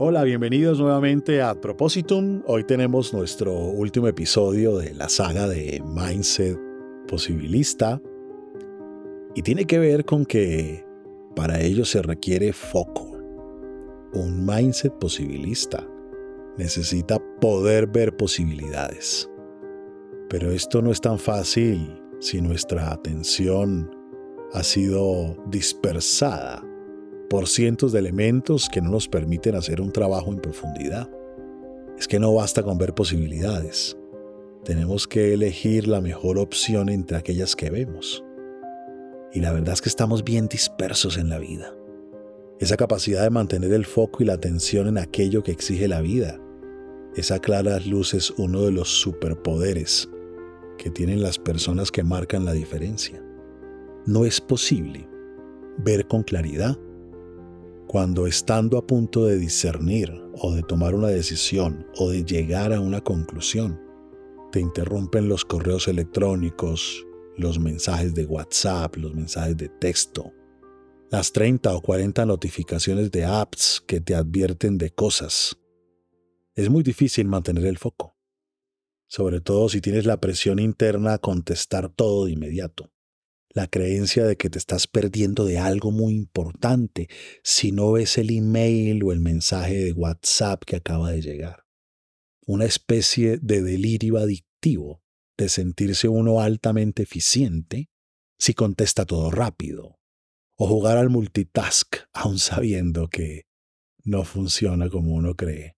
Hola, bienvenidos nuevamente a Propositum. Hoy tenemos nuestro último episodio de la saga de Mindset Posibilista y tiene que ver con que para ello se requiere foco. Un mindset posibilista necesita poder ver posibilidades. Pero esto no es tan fácil si nuestra atención ha sido dispersada por cientos de elementos que no nos permiten hacer un trabajo en profundidad. Es que no basta con ver posibilidades. Tenemos que elegir la mejor opción entre aquellas que vemos. Y la verdad es que estamos bien dispersos en la vida. Esa capacidad de mantener el foco y la atención en aquello que exige la vida es a claras luces uno de los superpoderes que tienen las personas que marcan la diferencia. No es posible ver con claridad cuando estando a punto de discernir o de tomar una decisión o de llegar a una conclusión, te interrumpen los correos electrónicos, los mensajes de WhatsApp, los mensajes de texto, las 30 o 40 notificaciones de apps que te advierten de cosas. Es muy difícil mantener el foco, sobre todo si tienes la presión interna a contestar todo de inmediato la creencia de que te estás perdiendo de algo muy importante si no ves el email o el mensaje de WhatsApp que acaba de llegar. Una especie de delirio adictivo de sentirse uno altamente eficiente si contesta todo rápido, o jugar al multitask aún sabiendo que no funciona como uno cree.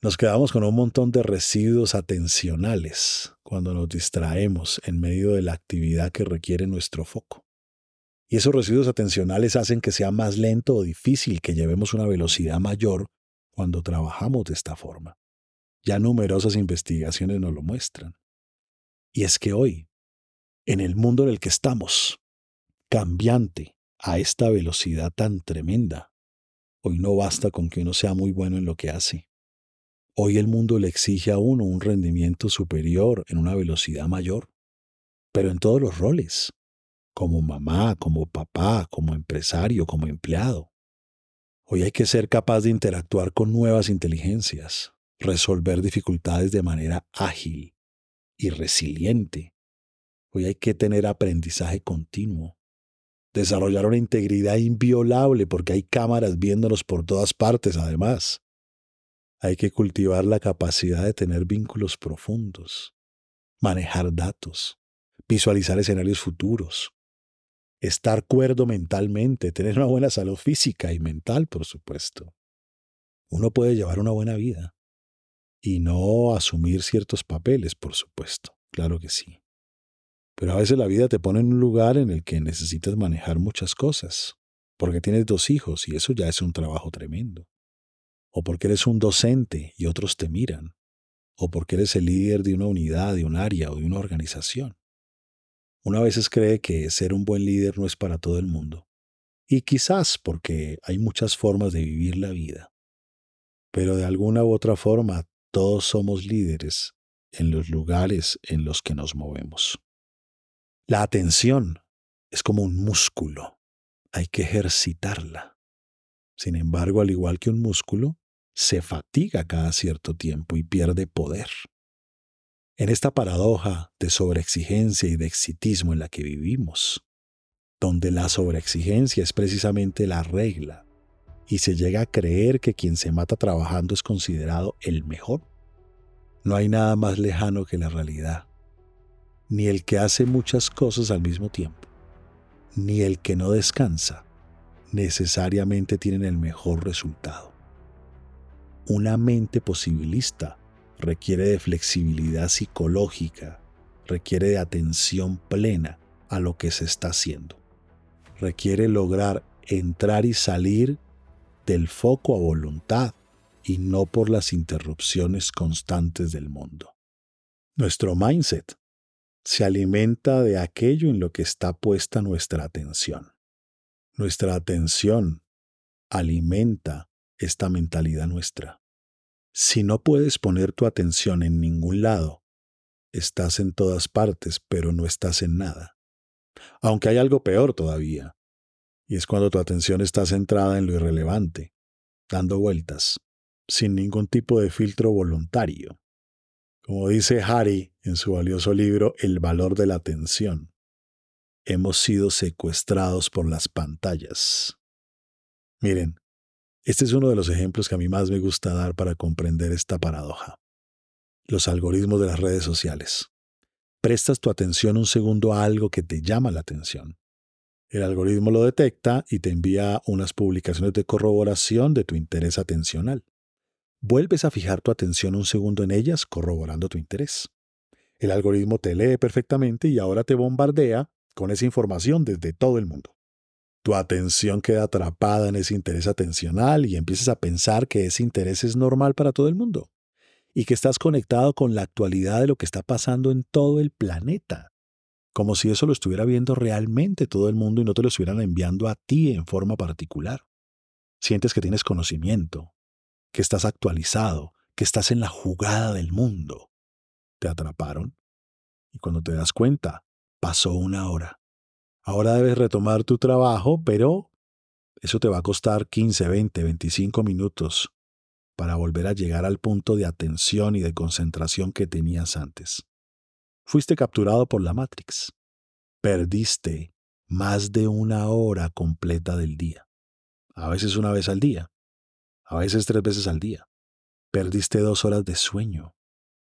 Nos quedamos con un montón de residuos atencionales cuando nos distraemos en medio de la actividad que requiere nuestro foco. Y esos residuos atencionales hacen que sea más lento o difícil que llevemos una velocidad mayor cuando trabajamos de esta forma. Ya numerosas investigaciones nos lo muestran. Y es que hoy, en el mundo en el que estamos, cambiante a esta velocidad tan tremenda, hoy no basta con que uno sea muy bueno en lo que hace. Hoy el mundo le exige a uno un rendimiento superior en una velocidad mayor, pero en todos los roles, como mamá, como papá, como empresario, como empleado. Hoy hay que ser capaz de interactuar con nuevas inteligencias, resolver dificultades de manera ágil y resiliente. Hoy hay que tener aprendizaje continuo, desarrollar una integridad inviolable porque hay cámaras viéndonos por todas partes además. Hay que cultivar la capacidad de tener vínculos profundos, manejar datos, visualizar escenarios futuros, estar cuerdo mentalmente, tener una buena salud física y mental, por supuesto. Uno puede llevar una buena vida y no asumir ciertos papeles, por supuesto, claro que sí. Pero a veces la vida te pone en un lugar en el que necesitas manejar muchas cosas, porque tienes dos hijos y eso ya es un trabajo tremendo o porque eres un docente y otros te miran, o porque eres el líder de una unidad, de un área o de una organización. Una veces cree que ser un buen líder no es para todo el mundo, y quizás porque hay muchas formas de vivir la vida, pero de alguna u otra forma todos somos líderes en los lugares en los que nos movemos. La atención es como un músculo, hay que ejercitarla. Sin embargo, al igual que un músculo, se fatiga cada cierto tiempo y pierde poder. En esta paradoja de sobreexigencia y de exitismo en la que vivimos, donde la sobreexigencia es precisamente la regla y se llega a creer que quien se mata trabajando es considerado el mejor, no hay nada más lejano que la realidad, ni el que hace muchas cosas al mismo tiempo, ni el que no descansa necesariamente tienen el mejor resultado. Una mente posibilista requiere de flexibilidad psicológica, requiere de atención plena a lo que se está haciendo. Requiere lograr entrar y salir del foco a voluntad y no por las interrupciones constantes del mundo. Nuestro mindset se alimenta de aquello en lo que está puesta nuestra atención. Nuestra atención alimenta esta mentalidad nuestra. Si no puedes poner tu atención en ningún lado, estás en todas partes, pero no estás en nada. Aunque hay algo peor todavía, y es cuando tu atención está centrada en lo irrelevante, dando vueltas, sin ningún tipo de filtro voluntario. Como dice Harry en su valioso libro El valor de la atención, hemos sido secuestrados por las pantallas. Miren, este es uno de los ejemplos que a mí más me gusta dar para comprender esta paradoja. Los algoritmos de las redes sociales. Prestas tu atención un segundo a algo que te llama la atención. El algoritmo lo detecta y te envía unas publicaciones de corroboración de tu interés atencional. Vuelves a fijar tu atención un segundo en ellas, corroborando tu interés. El algoritmo te lee perfectamente y ahora te bombardea con esa información desde todo el mundo. Tu atención queda atrapada en ese interés atencional y empiezas a pensar que ese interés es normal para todo el mundo y que estás conectado con la actualidad de lo que está pasando en todo el planeta, como si eso lo estuviera viendo realmente todo el mundo y no te lo estuvieran enviando a ti en forma particular. Sientes que tienes conocimiento, que estás actualizado, que estás en la jugada del mundo. Te atraparon y cuando te das cuenta, pasó una hora. Ahora debes retomar tu trabajo, pero eso te va a costar 15, 20, 25 minutos para volver a llegar al punto de atención y de concentración que tenías antes. Fuiste capturado por la Matrix. Perdiste más de una hora completa del día. A veces una vez al día. A veces tres veces al día. Perdiste dos horas de sueño.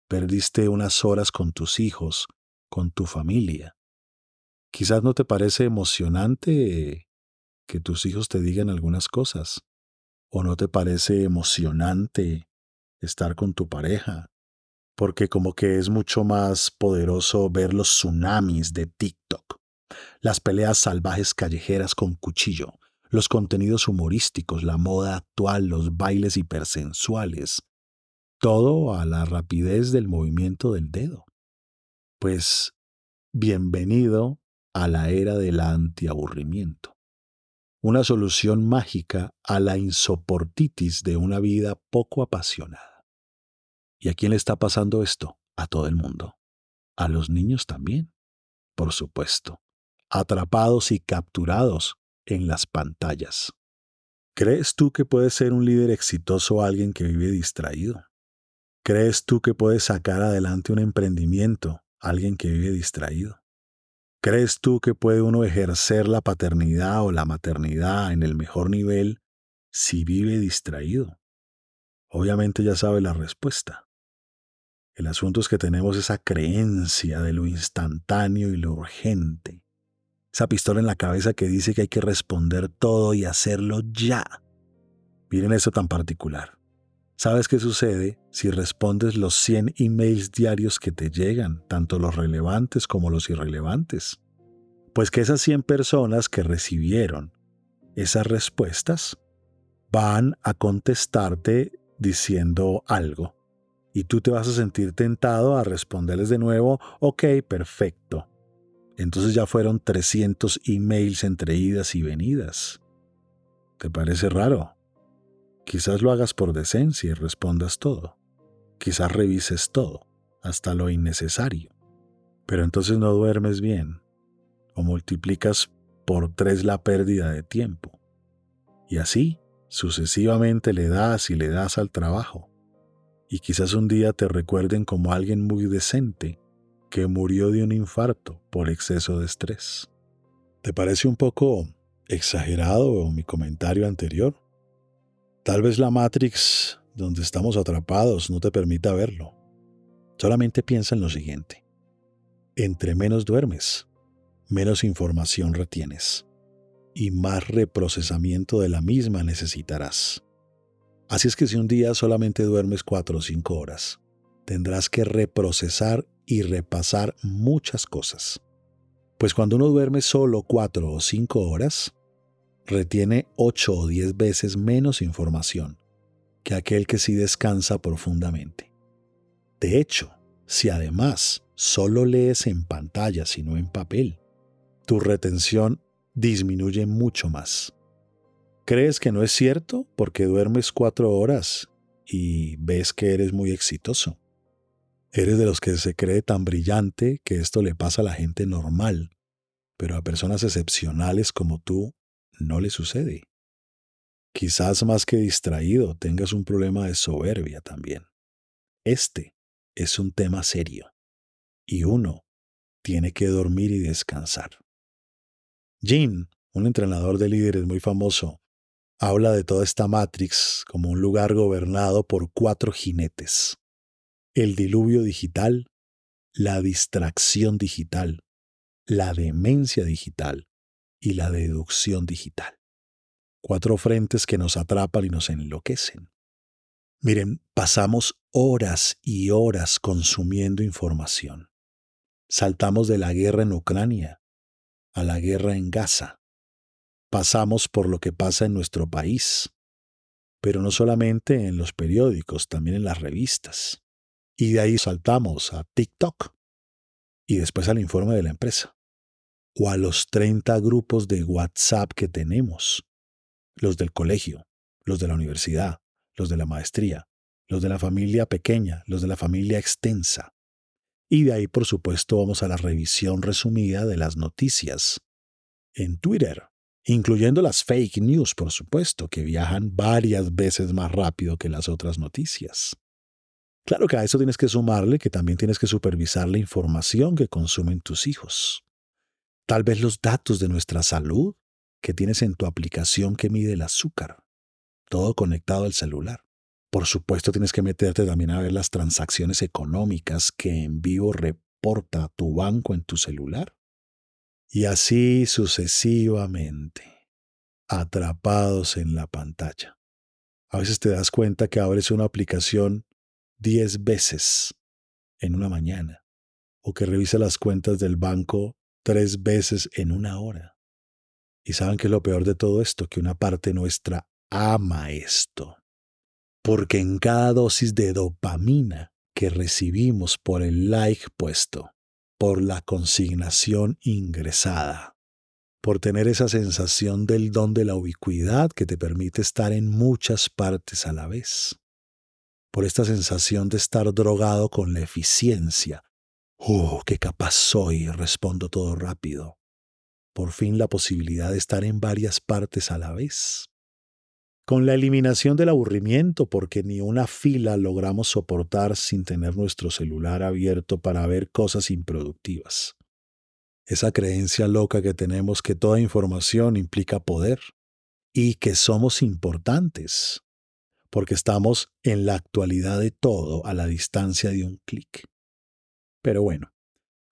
Perdiste unas horas con tus hijos, con tu familia. Quizás no te parece emocionante que tus hijos te digan algunas cosas, o no te parece emocionante estar con tu pareja, porque como que es mucho más poderoso ver los tsunamis de TikTok, las peleas salvajes callejeras con cuchillo, los contenidos humorísticos, la moda actual, los bailes hipersensuales, todo a la rapidez del movimiento del dedo. Pues bienvenido a la era del antiaburrimiento. Una solución mágica a la insoportitis de una vida poco apasionada. ¿Y a quién le está pasando esto? A todo el mundo. A los niños también, por supuesto, atrapados y capturados en las pantallas. ¿Crees tú que puedes ser un líder exitoso alguien que vive distraído? ¿Crees tú que puedes sacar adelante un emprendimiento alguien que vive distraído? ¿Crees tú que puede uno ejercer la paternidad o la maternidad en el mejor nivel si vive distraído? Obviamente ya sabe la respuesta. El asunto es que tenemos esa creencia de lo instantáneo y lo urgente. Esa pistola en la cabeza que dice que hay que responder todo y hacerlo ya. Miren eso tan particular. ¿Sabes qué sucede si respondes los 100 emails diarios que te llegan, tanto los relevantes como los irrelevantes? Pues que esas 100 personas que recibieron esas respuestas van a contestarte diciendo algo. Y tú te vas a sentir tentado a responderles de nuevo, ok, perfecto. Entonces ya fueron 300 emails entre idas y venidas. ¿Te parece raro? Quizás lo hagas por decencia y respondas todo. Quizás revises todo, hasta lo innecesario. Pero entonces no duermes bien o multiplicas por tres la pérdida de tiempo. Y así, sucesivamente le das y le das al trabajo. Y quizás un día te recuerden como alguien muy decente que murió de un infarto por exceso de estrés. ¿Te parece un poco exagerado mi comentario anterior? Tal vez la Matrix donde estamos atrapados no te permita verlo. Solamente piensa en lo siguiente. Entre menos duermes, menos información retienes y más reprocesamiento de la misma necesitarás. Así es que si un día solamente duermes cuatro o cinco horas, tendrás que reprocesar y repasar muchas cosas. Pues cuando uno duerme solo cuatro o cinco horas, retiene 8 o 10 veces menos información que aquel que sí descansa profundamente. De hecho, si además solo lees en pantalla y no en papel, tu retención disminuye mucho más. ¿Crees que no es cierto porque duermes cuatro horas y ves que eres muy exitoso? Eres de los que se cree tan brillante que esto le pasa a la gente normal, pero a personas excepcionales como tú no le sucede. quizás más que distraído tengas un problema de soberbia también. Este es un tema serio y uno tiene que dormir y descansar. Jim, un entrenador de líderes muy famoso, habla de toda esta Matrix como un lugar gobernado por cuatro jinetes. El diluvio digital, la distracción digital, la demencia digital y la deducción digital. Cuatro frentes que nos atrapan y nos enloquecen. Miren, pasamos horas y horas consumiendo información. Saltamos de la guerra en Ucrania a la guerra en Gaza. Pasamos por lo que pasa en nuestro país, pero no solamente en los periódicos, también en las revistas. Y de ahí saltamos a TikTok y después al informe de la empresa o a los 30 grupos de WhatsApp que tenemos, los del colegio, los de la universidad, los de la maestría, los de la familia pequeña, los de la familia extensa, y de ahí, por supuesto, vamos a la revisión resumida de las noticias en Twitter, incluyendo las fake news, por supuesto, que viajan varias veces más rápido que las otras noticias. Claro que a eso tienes que sumarle que también tienes que supervisar la información que consumen tus hijos. Tal vez los datos de nuestra salud que tienes en tu aplicación que mide el azúcar, todo conectado al celular. Por supuesto, tienes que meterte también a ver las transacciones económicas que en vivo reporta tu banco en tu celular. Y así sucesivamente, atrapados en la pantalla. A veces te das cuenta que abres una aplicación diez veces en una mañana, o que revisas las cuentas del banco tres veces en una hora. Y saben que lo peor de todo esto, que una parte nuestra ama esto porque en cada dosis de dopamina que recibimos por el like puesto, por la consignación ingresada, por tener esa sensación del don de la ubicuidad que te permite estar en muchas partes a la vez, por esta sensación de estar drogado con la eficiencia. ¡Oh, qué capaz soy! Respondo todo rápido. Por fin la posibilidad de estar en varias partes a la vez con la eliminación del aburrimiento, porque ni una fila logramos soportar sin tener nuestro celular abierto para ver cosas improductivas. Esa creencia loca que tenemos que toda información implica poder y que somos importantes, porque estamos en la actualidad de todo a la distancia de un clic. Pero bueno,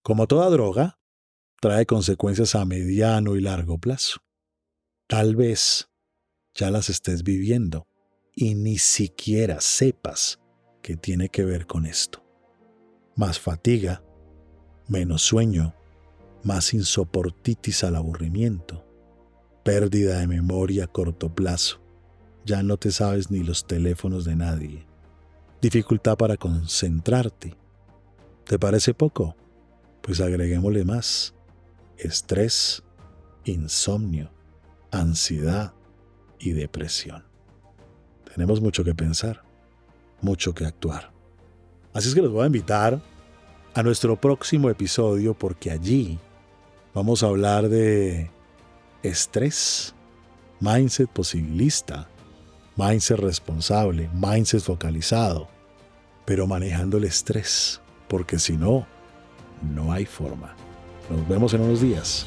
como toda droga, trae consecuencias a mediano y largo plazo. Tal vez ya las estés viviendo y ni siquiera sepas que tiene que ver con esto. Más fatiga, menos sueño, más insoportitis al aburrimiento, pérdida de memoria a corto plazo, ya no te sabes ni los teléfonos de nadie, dificultad para concentrarte. ¿Te parece poco? Pues agreguémosle más. Estrés, insomnio, ansiedad, y depresión. Tenemos mucho que pensar, mucho que actuar. Así es que los voy a invitar a nuestro próximo episodio porque allí vamos a hablar de estrés, mindset posibilista, mindset responsable, mindset focalizado, pero manejando el estrés, porque si no, no hay forma. Nos vemos en unos días.